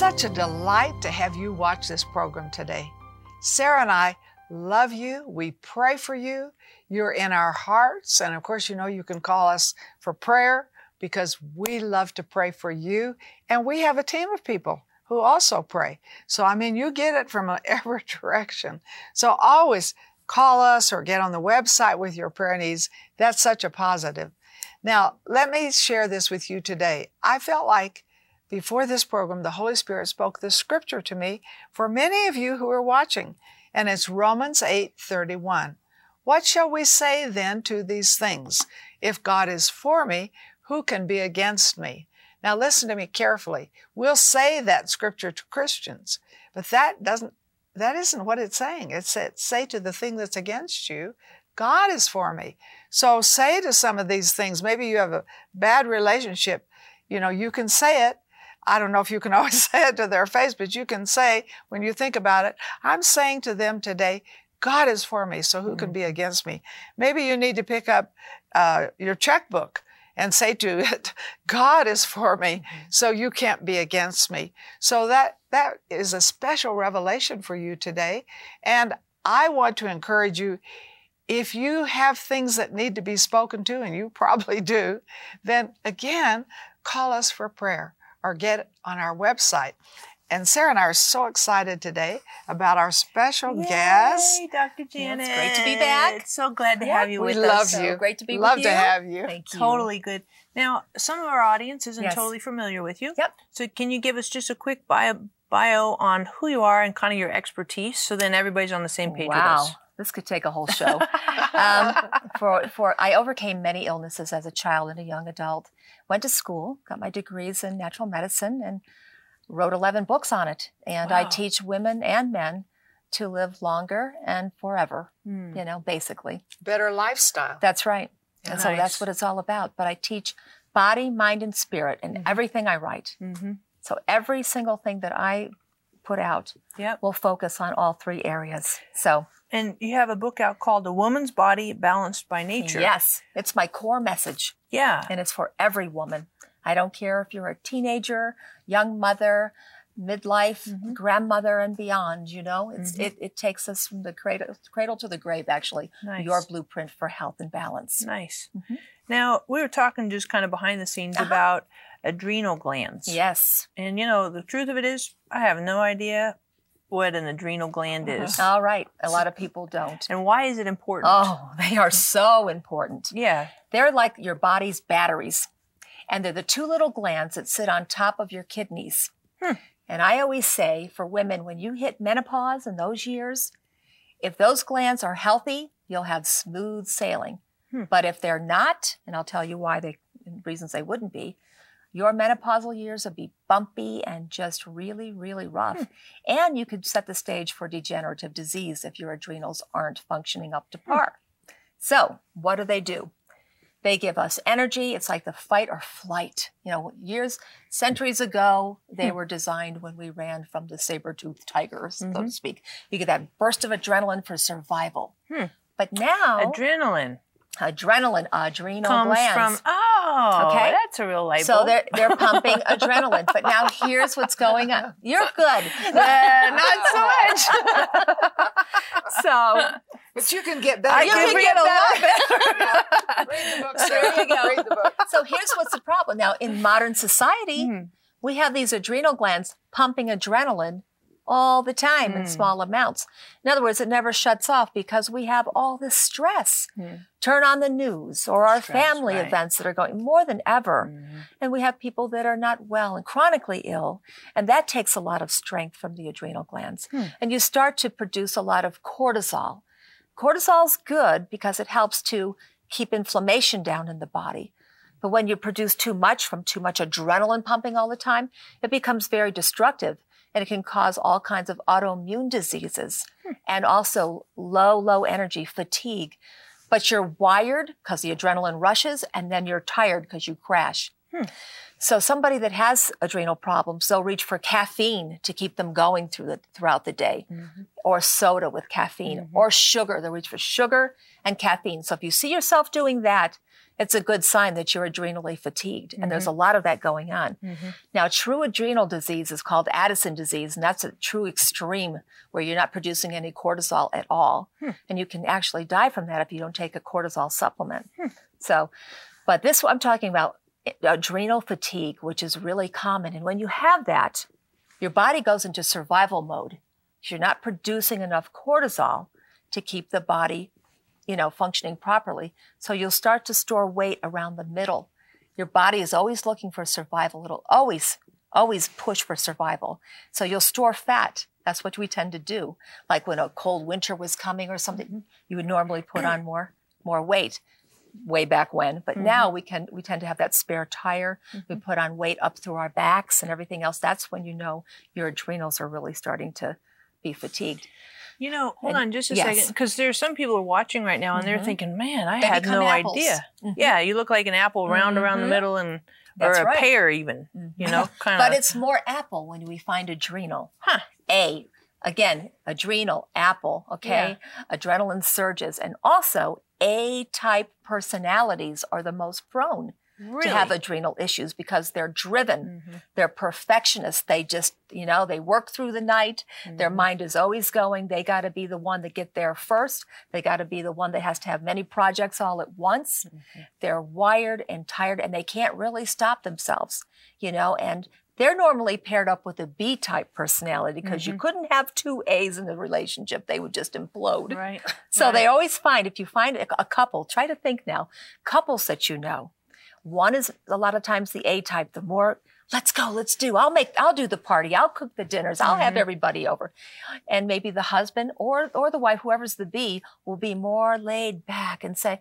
Such a delight to have you watch this program today. Sarah and I love you. We pray for you. You're in our hearts. And of course, you know you can call us for prayer because we love to pray for you. And we have a team of people who also pray. So, I mean, you get it from every direction. So, always call us or get on the website with your prayer needs. That's such a positive. Now, let me share this with you today. I felt like before this program, the Holy Spirit spoke this scripture to me for many of you who are watching, and it's Romans 8 31. What shall we say then to these things? If God is for me, who can be against me? Now listen to me carefully. We'll say that scripture to Christians, but that doesn't that isn't what it's saying. It said, say to the thing that's against you, God is for me. So say to some of these things, maybe you have a bad relationship, you know, you can say it, I don't know if you can always say it to their face, but you can say, when you think about it, I'm saying to them today, God is for me, so who mm-hmm. can be against me? Maybe you need to pick up uh, your checkbook and say to it, God is for me, mm-hmm. so you can't be against me. So that, that is a special revelation for you today. And I want to encourage you, if you have things that need to be spoken to, and you probably do, then again, call us for prayer or get on our website. And Sarah and I are so excited today about our special Yay, guest, Dr. Janet. it's great to be back. So glad to have you we with love us. you. So great to be love with you. to have you. Thank you. Totally good. Now, some of our audience isn't Yes. totally familiar with you. Yep. So, can you give us just a quick bio, bio on who you are and kind of your expertise, so then everybody's on the same page wow. with us? This could take a whole show. um, for for I overcame many illnesses as a child and a young adult. Went to school, got my degrees in natural medicine, and wrote 11 books on it. And I teach women and men to live longer and forever. Hmm. You know, basically. Better lifestyle. That's right. And so that's what it's all about. But I teach body, mind, and spirit in Mhm. everything I write. Mm-hmm. So every single thing that I put out Yep. will focus on all three areas. So And you have a book out called A Woman's Body Balanced by Nature." yes, it's my core message. Yeah. and it's for every woman. I don't care if you're a teenager, young mother, midlife, Mhm. grandmother, and beyond. You know, it's Mhm. it, it takes us from the cradle, cradle to the grave. Actually, Nice. your blueprint for health and balance. Nice. Mhm. Now we were talking just kind of behind the scenes Uh-huh. about adrenal glands. Yes. And you know, the truth of it is, I have no idea what an adrenal gland is. All right. A lot of people don't. And why is it important? Oh, they are so important. Yeah. They're like your body's batteries, and they're the two little glands that sit on top of your kidneys. Hmm. And I always say for women, when you hit menopause in those years, if those glands are healthy, you'll have smooth sailing. Hmm. But if they're not, and I'll tell you why they reasons they wouldn't be, your menopausal years will be bumpy and just really, really rough. Hmm. And you could set the stage for degenerative disease if your adrenals aren't functioning up to Hmm. par. So, what do they do? They give us energy. It's like the fight or flight. You know, years, centuries ago, they Hmm. were designed when we ran from the saber-toothed tiger, so to Mhm. speak. You get that burst of adrenaline for survival. Hmm. But now, Adrenaline adrenaline, adrenal comes glands. from oh, Okay. that's a real light so they're they're pumping adrenaline. But now here's what's going on. You're good. Uh, not so much. so But you can get better. I you can can read get a a lot lot better. Read the book, There you go. Read the book. So here's what's the problem. Now, in modern society, Mhm. we have these adrenal glands pumping adrenaline all the time in Mm. small amounts. In other words, it never shuts off because we have all this stress. Mm. Turn on the news or our Stress, family right. events that are going more than ever. Mhm. And we have people that are not well and chronically ill. And that takes a lot of strength from the adrenal glands. Hmm. And you start to produce a lot of cortisol. Cortisol's good because it helps to keep inflammation down in the body. But when you produce too much from too much adrenaline pumping all the time, it becomes very destructive and it can cause all kinds of autoimmune diseases and also low, low energy fatigue. But you're wired because the adrenaline rushes and then you're tired because you crash. Hmm. So somebody that has adrenal problems, they'll reach for caffeine to keep them going through the, throughout the day Mhm. or soda with caffeine Mhm. or sugar. They'll reach for sugar and caffeine. So if you see yourself doing that, it's a good sign that you're adrenally fatigued. And Mm-hmm. there's a lot of that going on. Now, true adrenal disease is called Addison disease, and that's a true extreme where you're not producing any cortisol at all. Hmm. And you can actually die from that if you don't take a cortisol supplement. So, but this, I'm talking about adrenal fatigue, which is really common. And when you have that, your body goes into survival mode. You're not producing enough cortisol to keep the body, you know, functioning properly. So you'll start to store weight around the middle. Your body is always looking for survival. It'll always, always push for survival. So you'll store fat. That's what we tend to do. Like when a cold winter was coming or something, you would normally put on more, more weight way back when. But mm-hmm. now we can, we tend to have that spare tire. We mm-hmm. put on weight up through our backs and everything else. That's when you know your adrenals are really starting to be fatigued. You know, hold And- on just a yes. second, because there's some people who are watching right now and they're Mhm. thinking, "Man, I They had no apples. idea." Mhm. Yeah, you look like an apple, round around the Mhm. middle, and That's or a right. pear even. You know, kind of But it's more apple when we find adrenal. Huh. A, again, adrenal, apple, okay? Adrenaline surges. And also, A type personalities are the most prone really to have adrenal issues because they're driven. Mhm. They're perfectionists. They just, you know, they work through the night. Their Mhm. mind is always going. They got to be the one that get there first. They got to be the one that has to have many projects all at once. Mm-hmm. They're wired and tired and they can't really stop themselves, you know, and they're normally paired up with a B type personality because Mm-hmm. you couldn't have two A's in a relationship. They would just implode. Right. So right. they always find if you find a couple, try to think now, couples that you know. One is a lot of times the A type, the more let's go, let's do. I'll make I'll do the party. I'll cook the dinners. I'll have Mhm. everybody over. And maybe the husband or or the wife, whoever's the B, will be more laid back and say,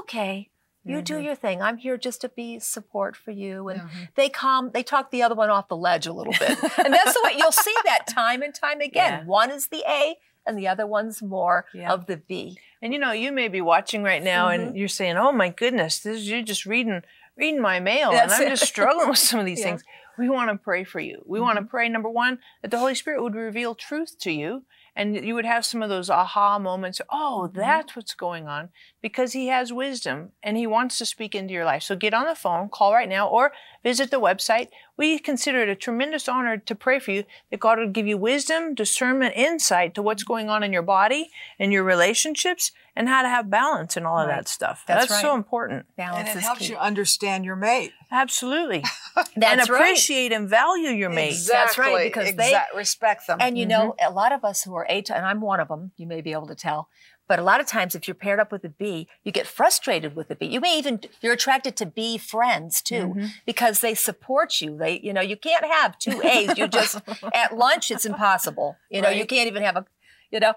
"Okay, you do Mhm. your thing. I'm here just to be support for you." And Mhm. they come, they talk the other one off the ledge a little bit. and that's the way you'll see that time and time again. Yeah. One is the A and the other one's more Yeah. of the B. And you know, you may be watching right now Mm-hmm. and you're saying, "Oh my goodness, this is you're just reading reading my mail and I'm it. just struggling with some of these Yeah. Mm-hmm. things." We want to pray for you. We want to pray number 1 that the Holy Spirit would reveal truth to you and you would have some of those aha moments. Oh, Mm-hmm. that's what's going on because he has wisdom and he wants to speak into your life. So get on the phone, call right now or visit the website. We consider it a tremendous honor to pray for you that God would give you wisdom, discernment, insight to what's going on in your body and your relationships and how to have balance and all of that stuff. That's That's, so important. Balance And it is helps key. you understand your mate. Absolutely. That's and right. appreciate and value your mate. That's right, because they- respect them. And you know, mm-hmm. a lot of us who are A and I'm one of them, you may be able to tell. But a lot of times, if you're paired up with a B, you get frustrated with the B. You may even you're attracted to B friends too, mm-hmm. because they support you. They, you know, you can't have two A's. You just at lunch, it's impossible. You know, you can't even have a, you know.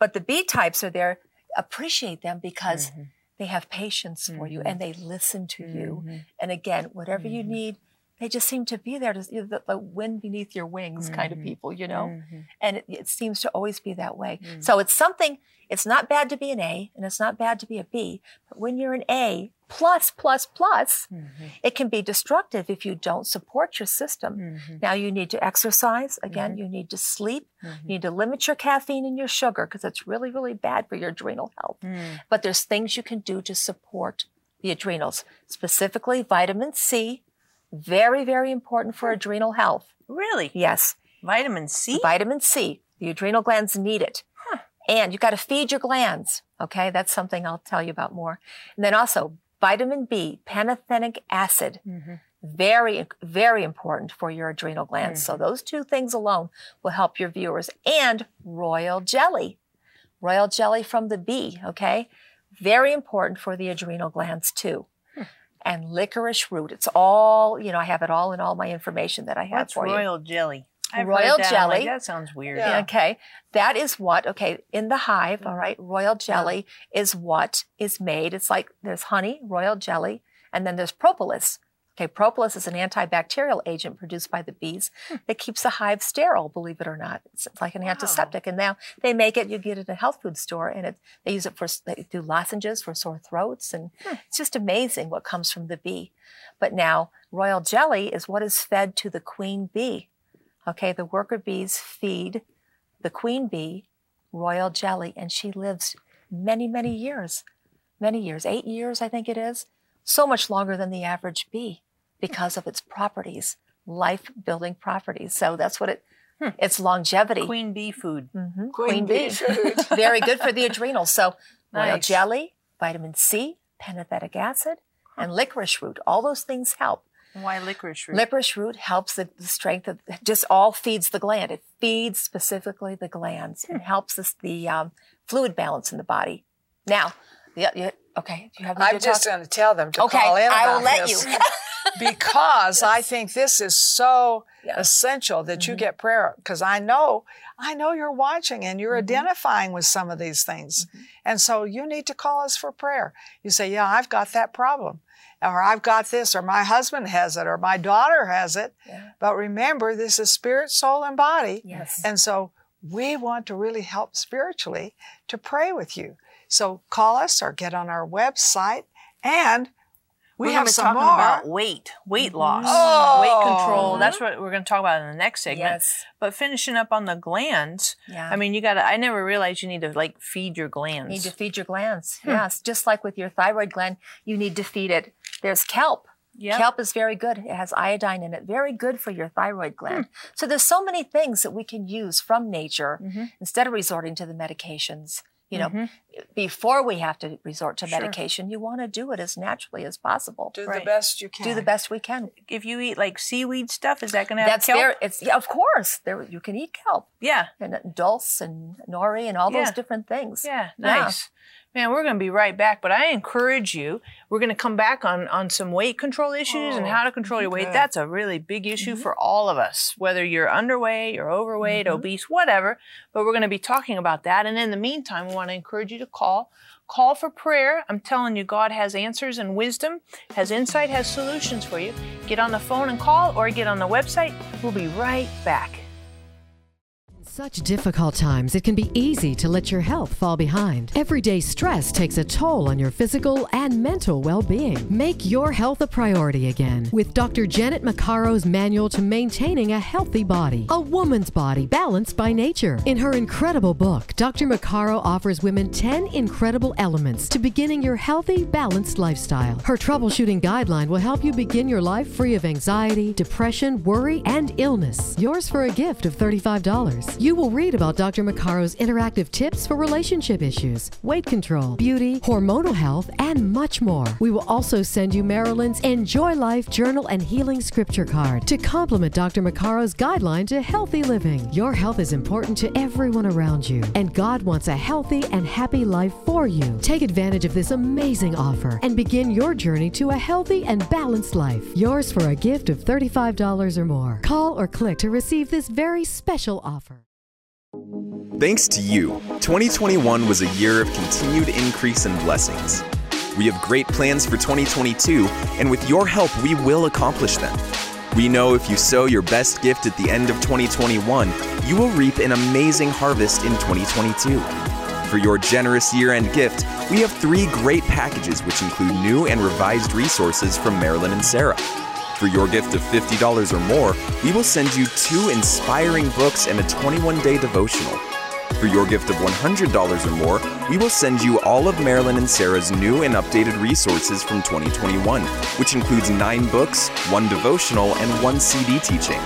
But the B types are there. Appreciate them because mm-hmm. they have patience for you mm-hmm. and they listen to you. And again, whatever you need, they just seem to be there to you know, the, the wind beneath your wings kind of mm-hmm. people, you know. Mm-hmm. And it, it seems to always be that way. Mm. So it's something. It's not bad to be an A, and it's not bad to be a B. But when you're an A plus plus plus, mm-hmm. it can be destructive if you don't support your system. Now you need to exercise. Again, you need to sleep. You need to limit your caffeine and your sugar because it's really really bad for your adrenal health. Mm. But there's things you can do to support the adrenals, specifically vitamin C. Very, very important for adrenal health. Really? Yes, Vitamin C? vitamin C. The adrenal glands need it. And you've got to feed your glands. Okay, that's something I'll tell you about more. And then also vitamin B, pantothenic acid. Mm-hmm. Very, very important for your adrenal glands. So mm-hmm. those two things alone will help your viewers. And royal jelly. Royal jelly from the bee, okay? Very important for the adrenal glands too. And licorice root. It's all, you know, I have it all in all my information that I have What's for you. royal jelly? I've Royal heard that. I'm like, jelly. that sounds weird. Yeah. Okay. That is what, okay, in the hive, mm. all right, royal jelly is what is made. It's like there's honey, royal jelly, and then there's propolis. Okay, propolis is an antibacterial agent produced by the bees hmm. that keeps the hive sterile, believe it or not. It's, it's like an Wow. antiseptic. And now they make it, you get it at a health food store, and it, they use it for, they do lozenges for sore throats. And hmm. it's just amazing what comes from the bee. But now, royal jelly is what is fed to the queen bee. Okay, the worker bees feed the queen bee royal jelly, and she lives many, many years. Many years, eight years, I think it is. so much longer than the average bee because of its properties, life building properties. So that's what it, Hmm. it's longevity. Queen bee food. Mhm. Queen bee food. Very good for the adrenals. So royal Nice. jelly, vitamin C, pantothenic acid, and licorice root. All those things help. Why licorice root? Licorice root helps the, the strength of just all feeds the gland. It feeds specifically the glands and helps us the um, fluid balance in the body. Now, the, you, okay, you have I'm just going to tell them to Okay, call in I will let this. you. because I think this is so Yeah. essential that you Mhm. get prayer. Because I know, I know you're watching and you're Mhm. identifying with some of these things, Mhm. and so you need to call us for prayer. You say, "Yeah, I've got that problem." Or I've got this, or my husband has it, or my daughter has it. Yeah. But remember, this is spirit, soul, and body. Yes. And so we want to really help spiritually to pray with you. So call us or get on our website and we we're have some talking more. about weight, weight loss, Oh. weight control. That's what we're going to talk about in the next segment. yes. But finishing up on the glands, Yeah. I mean, you got to, I never realized you need to like feed your glands. You need to feed your glands. Hmm. Yes. Just like with your thyroid gland, you need to feed it. There's kelp. Yep. Kelp is very good. It has iodine in it. Very good for your thyroid gland. Hmm. So there's so many things that we can use from nature Mhm. instead of resorting to the medications. You know, Mhm. before we have to resort to Sure. medication, you want to do it as naturally as possible. Do Right. the best you can. Do the best we can. If you eat like seaweed stuff, is that going to have That's kelp? there. It's yeah, of course. There you can eat kelp Yeah. and dulse and nori and all Yeah. those different things. Yeah, nice. Man, we're going to be right back, but I encourage you. We're going to come back on on some weight control issues and Oh, how to control your weight. That's a really big issue Mm-hmm. for all of us, whether you're underweight, you're overweight, Mhm. obese, whatever. But we're going to be talking about that. And in the meantime, we want to encourage you to call. Call for prayer. I'm telling you, God has answers and wisdom, has insight, has solutions for you. Get on the phone and call or get on the website. We'll be right back. Such difficult times, it can be easy to let your health fall behind. Everyday stress takes a toll on your physical and mental well being. Make your health a priority again with Dr. Janet Maccaro's manual to maintaining a healthy body, a woman's body balanced by nature. In her incredible book, Dr. Maccaro offers women 10 incredible elements to beginning your healthy, balanced lifestyle. Her troubleshooting guideline will help you begin your life free of anxiety, depression, worry, and illness. Yours for a gift of $35. You will read about Dr. Maccaro's interactive tips for relationship issues, weight control, beauty, hormonal health, and much more. We will also send you Marilyn's Enjoy Life Journal and Healing Scripture card to complement Dr. Maccaro's guideline to healthy living. Your health is important to everyone around you, and God wants a healthy and happy life for you. Take advantage of this amazing offer and begin your journey to a healthy and balanced life. Yours for a gift of $35 or more. Call or click to receive this very special offer. Thanks to you, 2021 was a year of continued increase in blessings. We have great plans for 2022, and with your help, we will accomplish them. We know if you sow your best gift at the end of 2021, you will reap an amazing harvest in 2022. For your generous year end gift, we have three great packages which include new and revised resources from Marilyn and Sarah. For your gift of $50 or more, we will send you two inspiring books and a 21 day devotional. For your gift of $100 or more, we will send you all of Marilyn and Sarah's new and updated resources from 2021, which includes nine books, one devotional, and one CD teaching.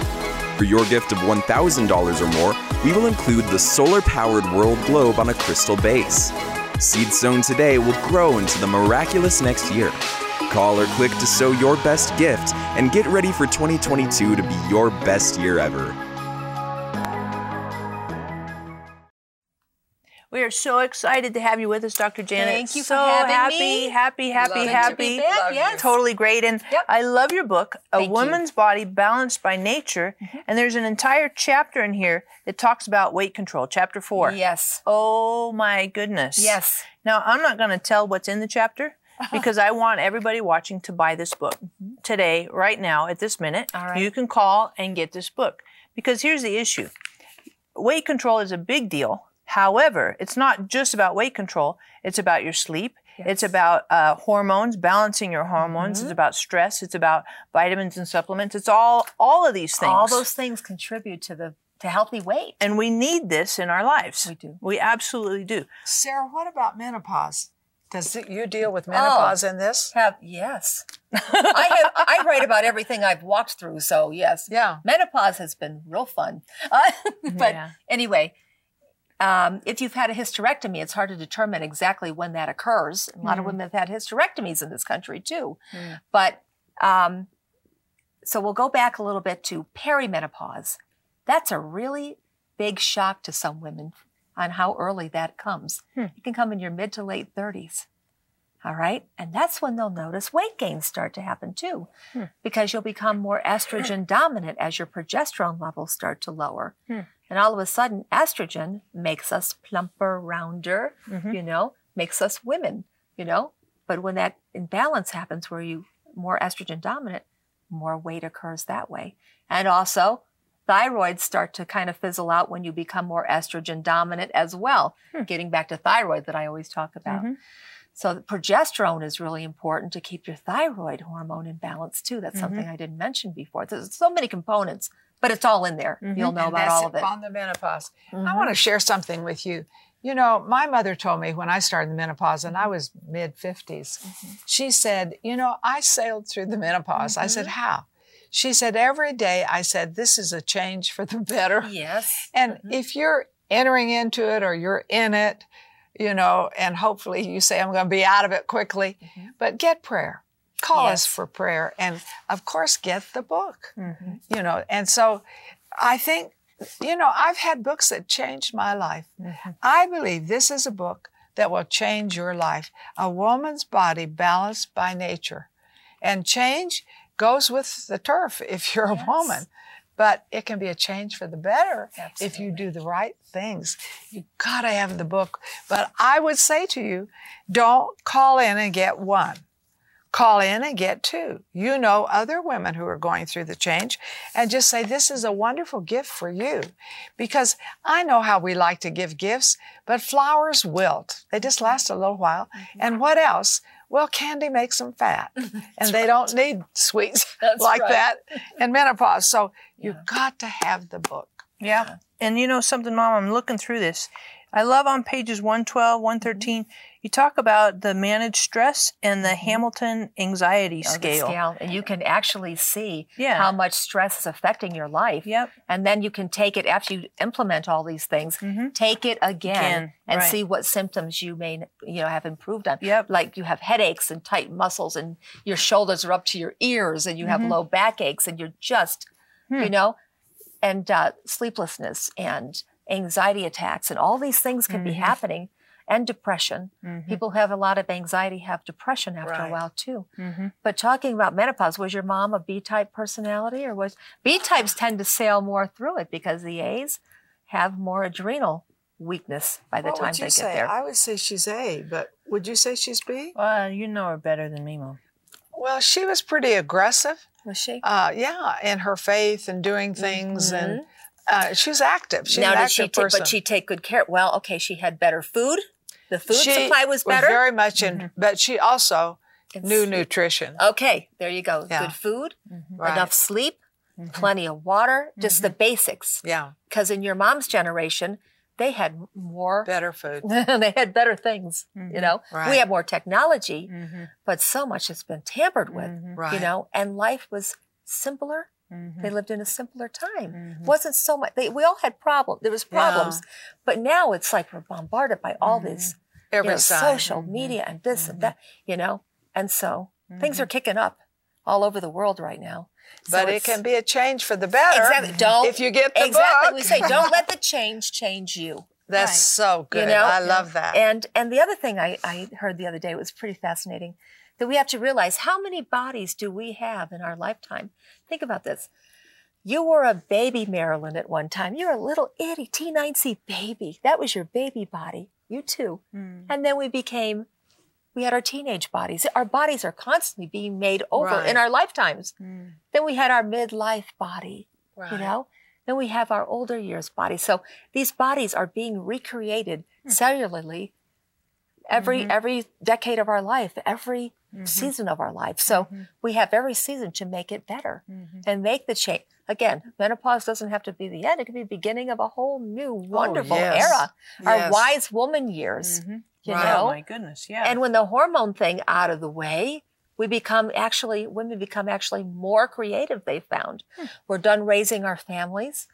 For your gift of $1,000 or more, we will include the solar powered world globe on a crystal base. Seed sown today will grow into the miraculous next year. Call or click to sow your best gift and get ready for 2022 to be your best year ever. We are so excited to have you with us, Dr. Janet. Thank you for so having happy, me. happy, happy, Love it. happy, to be back, Love yes. Totally great. And Yep. I love your book, A Thank you. Mm-hmm. Woman's Body Balanced by Nature. And there's an entire chapter in here that talks about weight control, chapter four. Yes. Oh my goodness. Yes. Now, I'm not going to tell what's in the chapter because I want everybody watching to buy this book today, right now, at this minute. Mm-hmm. All right. You can call and get this book because here's the issue weight control is a big deal. However, it's not just about weight control, it's about your sleep. It's about uh, hormones, balancing your hormones. Mm-hmm. It's about stress. It's about vitamins and supplements. It's all all of these things. All those things contribute to the to healthy weight. and we need this in our lives. We do. We absolutely do. Sarah, what about menopause? Does it- you deal with menopause in this? Have yes. I have I write about everything I've walked through, so yes. Yeah. Menopause has been real fun. Uh, but Yeah. anyway, um, if you've had a hysterectomy, it's hard to determine exactly when that occurs. A lot of women have had hysterectomies in this country too. But um, so we'll go back a little bit to perimenopause. That's a really big shock to some women on how early that comes. Hmm. It can come in your mid to late 30s. All right. And that's when they'll notice weight gains start to happen too, hmm. because you'll become more estrogen dominant as your progesterone levels start to lower. Hmm. And all of a sudden, estrogen makes us plumper, rounder, mm-hmm. you know, makes us women, you know. But when that imbalance happens where you more estrogen dominant, more weight occurs that way. And also, thyroids start to kind of fizzle out when you become more estrogen dominant as well. Hmm. Getting back to thyroid that I always talk about. Mm-hmm. So the progesterone is really important to keep your thyroid hormone in balance too. That's mm-hmm. something I didn't mention before. There's so many components, but it's all in there. Mm-hmm. You'll know And about all of it. On the menopause. I want to share something with you. You know, my mother told me when I started the menopause and I was mid 50s, she said, You know, I sailed through the menopause. I said, How? She said, Every day I said, This is a change for the better. Yes. And mm-hmm. if you're entering into it or you're in it, you know, and hopefully you say, I'm going to be out of it quickly, mm-hmm. but get prayer. Call us for prayer. And of course, get the book, mm-hmm. you know. And so I think, you know, I've had books that changed my life. I believe this is a book that will change your life. A woman's body balanced by nature. And change goes with the turf if you're a woman. But it can be a change for the better if you do the right things. You gotta have the book. But I would say to you, don't call in and get one. Call in and get two. You know other women who are going through the change and just say, This is a wonderful gift for you. Because I know how we like to give gifts, but flowers wilt. They just last a little while. Mm-hmm. And what else? Well, candy makes them fat, and they don't need sweets That's like right. that in menopause. So you've got to have the book. Yeah. And you know something, Mom, I'm looking through this. I love on pages 112, 113, mm-hmm. You talk about the managed stress and the Hamilton anxiety Oh, scale. scale. And you can actually see Yeah. how much stress is affecting your life. Yep. And then you can take it after you implement all these things, take it again, Again, and right. see what symptoms you may you know have improved on. Yep. Like you have headaches and tight muscles and your shoulders are up to your ears and you have Mm-hmm. low backaches and you're just Hmm. you know and uh, sleeplessness and anxiety attacks and all these things can Mm-hmm. be happening and depression. People who have a lot of anxiety have depression after Right. a while too. Mm-hmm. But talking about menopause, was your mom a B type personality or was B types tend to sail more through it because the A's have more adrenal weakness by the what time would they you get say? there. I would say she's A, but would you say she's B? Well, you know her better than me, Mom. Well, she was pretty aggressive. was she? Uh, yeah, in her faith and doing things, and uh, she was active. She's now an did active she take person. but she take good care well, okay, she had better food. The food She supply was better. Mm-hmm. very much in, mm-hmm. but she also knew It's- nutrition. Okay, there you go. Yeah. Good food, mm-hmm. Right. enough sleep, mm-hmm. plenty of water, just the basics. Yeah, Because in your mom's generation, they had more better food. they had better things, you know. Right. We have more technology, but so much has been tampered with, you Right. know. And life was simpler. They lived in a simpler time. wasn't so much. They, we all had problems. There was problems, but now it's like we're bombarded by all these you know, side. social media and this and mm-hmm. that, you know. And so things mm-hmm. are kicking up all over the world right now. So but it can be a change for the better. exactly don't if you get the exactly. book. We say don't let the change change you. That's Right. so good. You know, I love that. And and the other thing I, I heard the other day was pretty fascinating that we have to realize how many bodies do we have in our lifetime? Think about this. You were a baby, Marilyn, at one time. You're a little itty teeny baby. That was your baby body. You too. And then we became, we had our teenage bodies. Our bodies are constantly being made over Right. in our lifetimes. Then we had our midlife body, you know? Then we have our older years body. So these bodies are being recreated Hmm. cellularly every Mm-hmm. every decade of our life, every season of our life. So Mm-hmm. we have every season to make it better and make the change. Again, menopause doesn't have to be the end. It could be the beginning of a whole new wonderful Oh, yes. era. Our wise woman years, Mhm. you Right. know? Oh my goodness, yeah. And when the hormone thing out of the way, we become actually, women become actually more creative, they found. Hmm. We're done raising our families.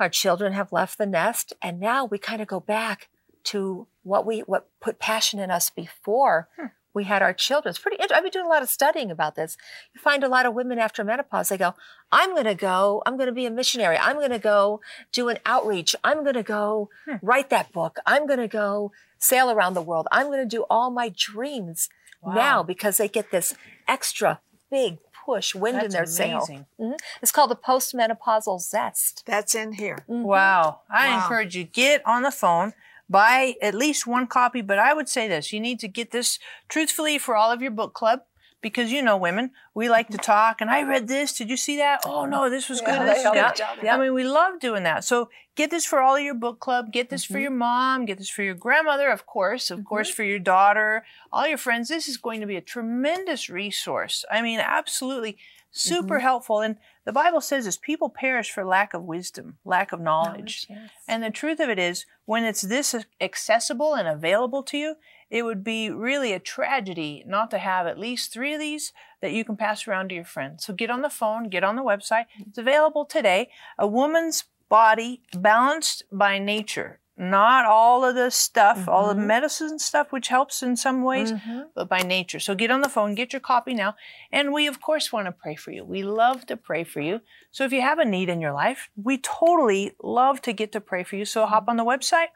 Our children have left the nest. And now we kind of go back to what we, what put passion in us before Hmm. We had our children. It's pretty interesting. I've been doing a lot of studying about this. You find a lot of women after menopause, they go, I'm going to go, I'm going to be a missionary. I'm going to go do an outreach. I'm going to go Hmm. write that book. I'm going to go sail around the world. I'm going to do all my dreams Wow. now because they get this extra big push, wind in That's their sail. amazing. Mhm. It's called the postmenopausal zest. That's in here. Mhm. Wow. I Wow. encourage you get on the phone, buy at least one copy, but I would say this, you need to get this truthfully for all of your book club because you know women, we like to talk and I read this, did you see that? Oh no, this was good. Yeah, this they was help good. each other. Yeah. I mean, we love doing that. So get this for all of your book club. Get this Mm-hmm. for your mom. Get this for your grandmother, of course. Of Mm-hmm. course, for your daughter, all your friends. This is going to be a tremendous resource. I mean, absolutely super Mm-hmm. helpful. And the Bible says this people perish for lack of wisdom, lack of knowledge. yes. And the truth of it is, when it's this accessible and available to you, it would be really a tragedy not to have at least three of these that you can pass around to your friends. So get on the phone, get on the website. It's available today. A woman's body balanced by nature. Not all of the stuff, all the mm-hmm. medicine stuff, which helps in some ways, mm-hmm. but by nature. So get on the phone, get your copy now. And we, of course, want to pray for you. We love to pray for you. So if you have a need in your life, we totally love to get to pray for you. So hop mm-hmm. on the website,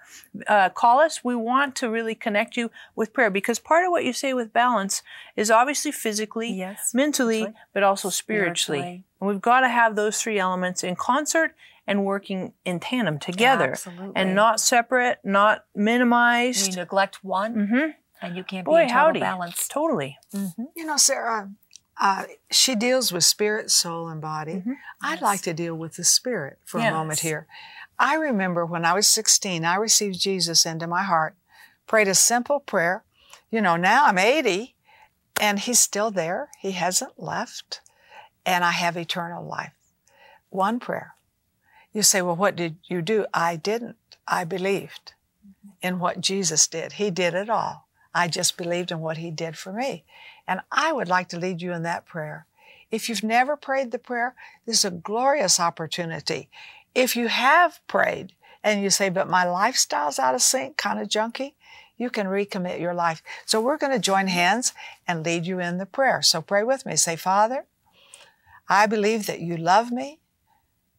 uh, call us. We want to really connect you with prayer because part of what you say with balance is obviously physically, Yes, mentally, mentally, but also spiritually. spiritually. And we've got to have those three elements in concert and working in tandem together Absolutely. and not separate, not minimized. You neglect one, hmm and you can't Boy, be in total howdy. balance. Totally. You know, Sarah, uh, she deals with spirit, soul, and body. I'd like to deal with the spirit for a moment here. I remember when I was 16, I received Jesus into my heart, prayed a simple prayer. You know, now I'm 80 and he's still there. He hasn't left, and I have eternal life. One prayer. You say, Well, what did you do? I didn't. I believed mm-hmm. in what Jesus did. He did it all. I just believed in what He did for me. And I would like to lead you in that prayer. If you've never prayed the prayer, this is a glorious opportunity. If you have prayed and you say, but my lifestyle's out of sync, kind of junky, you can recommit your life. So we're going to join hands and lead you in the prayer. So pray with me. Say, Father, I believe that you love me.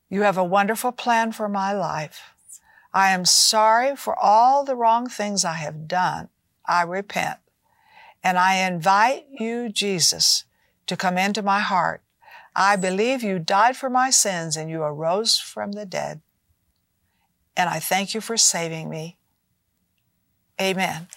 You have a wonderful plan for my life. I am sorry for all the wrong things I have done. I repent. And I invite you, Jesus, to come into my heart. I believe you died for my sins and you arose from the dead. And I thank you for saving me. Amen.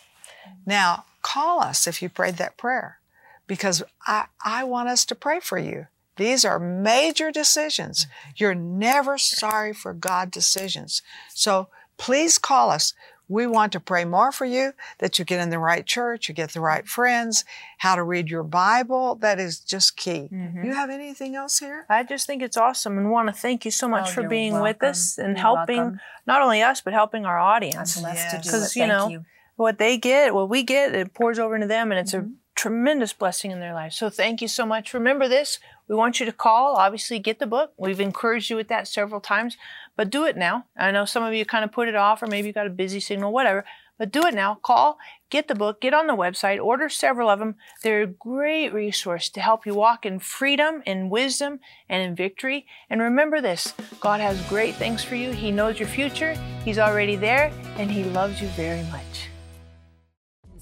Now, call us if you prayed that prayer because I, I want us to pray for you. These are major decisions. Mm-hmm. You're never sorry for God decisions. So please call us. We want to pray more for you that you get in the right church, you get the right mm-hmm. friends, how to read your Bible. That is just key. Mm-hmm. You have anything else here? I just think it's awesome and want to thank you so oh, much Oh, for you're being with us and You're helping welcome. not only us, but helping our I'm audience. blessed to do it. Because, you know, you. what they get, what we get, it pours over into them and it's a tremendous blessing in their lives. So thank you so much. Remember this, we want you to call, obviously get the book. We've encouraged you with that several times, but do it now. I know some of you kind of put it off or maybe you got a busy signal, whatever, but do it now. Call, get the book, get on the website, order several of them. They're a great resource to help you walk in freedom, in wisdom, and in victory. And remember this, God has great things for you. He knows your future. He's already there and he loves you very much.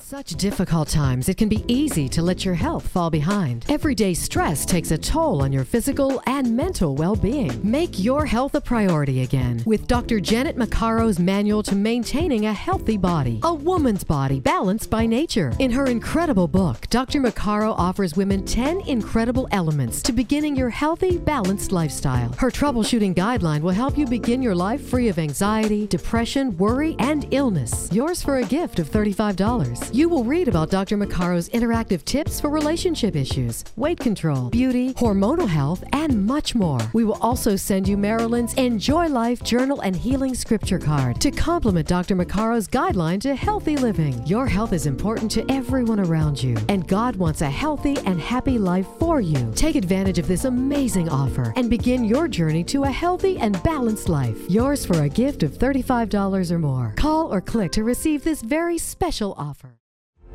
Such difficult times, it can be easy to let your health fall behind. Everyday stress takes a toll on your physical and mental well being. Make your health a priority again with Dr. Janet Maccaro's manual to maintaining a healthy body, a woman's body balanced by nature. In her incredible book, Dr. Maccaro offers women 10 incredible elements to beginning your healthy, balanced lifestyle. Her troubleshooting guideline will help you begin your life free of anxiety, depression, worry, and illness. Yours for a gift of $35. You will read about Dr. Maccaro's interactive tips for relationship issues, weight control, beauty, hormonal health, and much more. We will also send you Marilyn's Enjoy Life Journal and Healing Scripture card to complement Dr. Maccaro's guideline to healthy living. Your health is important to everyone around you, and God wants a healthy and happy life for you. Take advantage of this amazing offer and begin your journey to a healthy and balanced life. Yours for a gift of $35 or more. Call or click to receive this very special offer.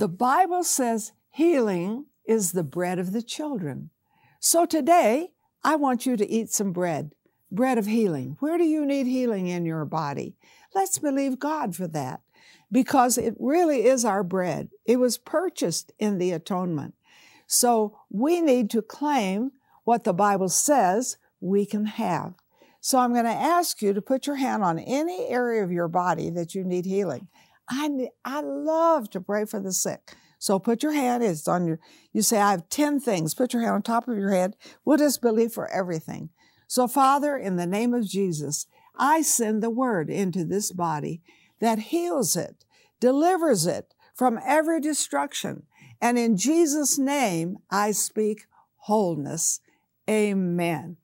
The Bible says healing is the bread of the children. So today, I want you to eat some bread, bread of healing. Where do you need healing in your body? Let's believe God for that because it really is our bread. It was purchased in the atonement. So we need to claim what the Bible says we can have. So I'm going to ask you to put your hand on any area of your body that you need healing. I, I love to pray for the sick. So put your hand, it's on your, you say, I have 10 things. Put your hand on top of your head. We'll just believe for everything. So, Father, in the name of Jesus, I send the word into this body that heals it, delivers it from every destruction. And in Jesus' name, I speak wholeness. Amen.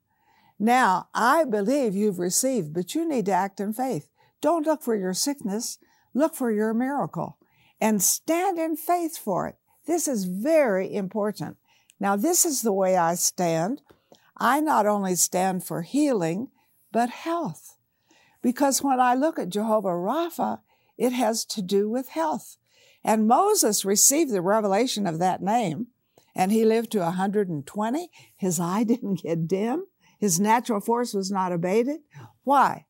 Now, I believe you've received, but you need to act in faith. Don't look for your sickness. Look for your miracle and stand in faith for it. This is very important. Now, this is the way I stand. I not only stand for healing, but health. Because when I look at Jehovah Rapha, it has to do with health. And Moses received the revelation of that name, and he lived to 120. His eye didn't get dim. His natural force was not abated. Why?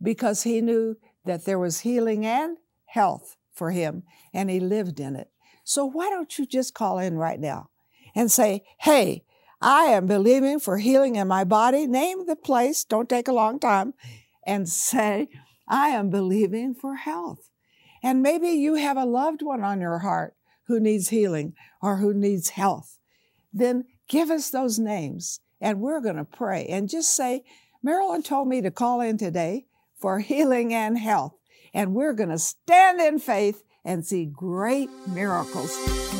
Because he knew that there was healing and health for him, and he lived in it. So why don't you just call in right now and say, Hey, I am believing for healing in my body. Name the place, don't take a long time, and say, I am believing for health. And maybe you have a loved one on your heart who needs healing or who needs health. Then give us those names and we're going to pray and just say, Marilyn told me to call in today for healing and health and we're going to stand in faith and see great miracles.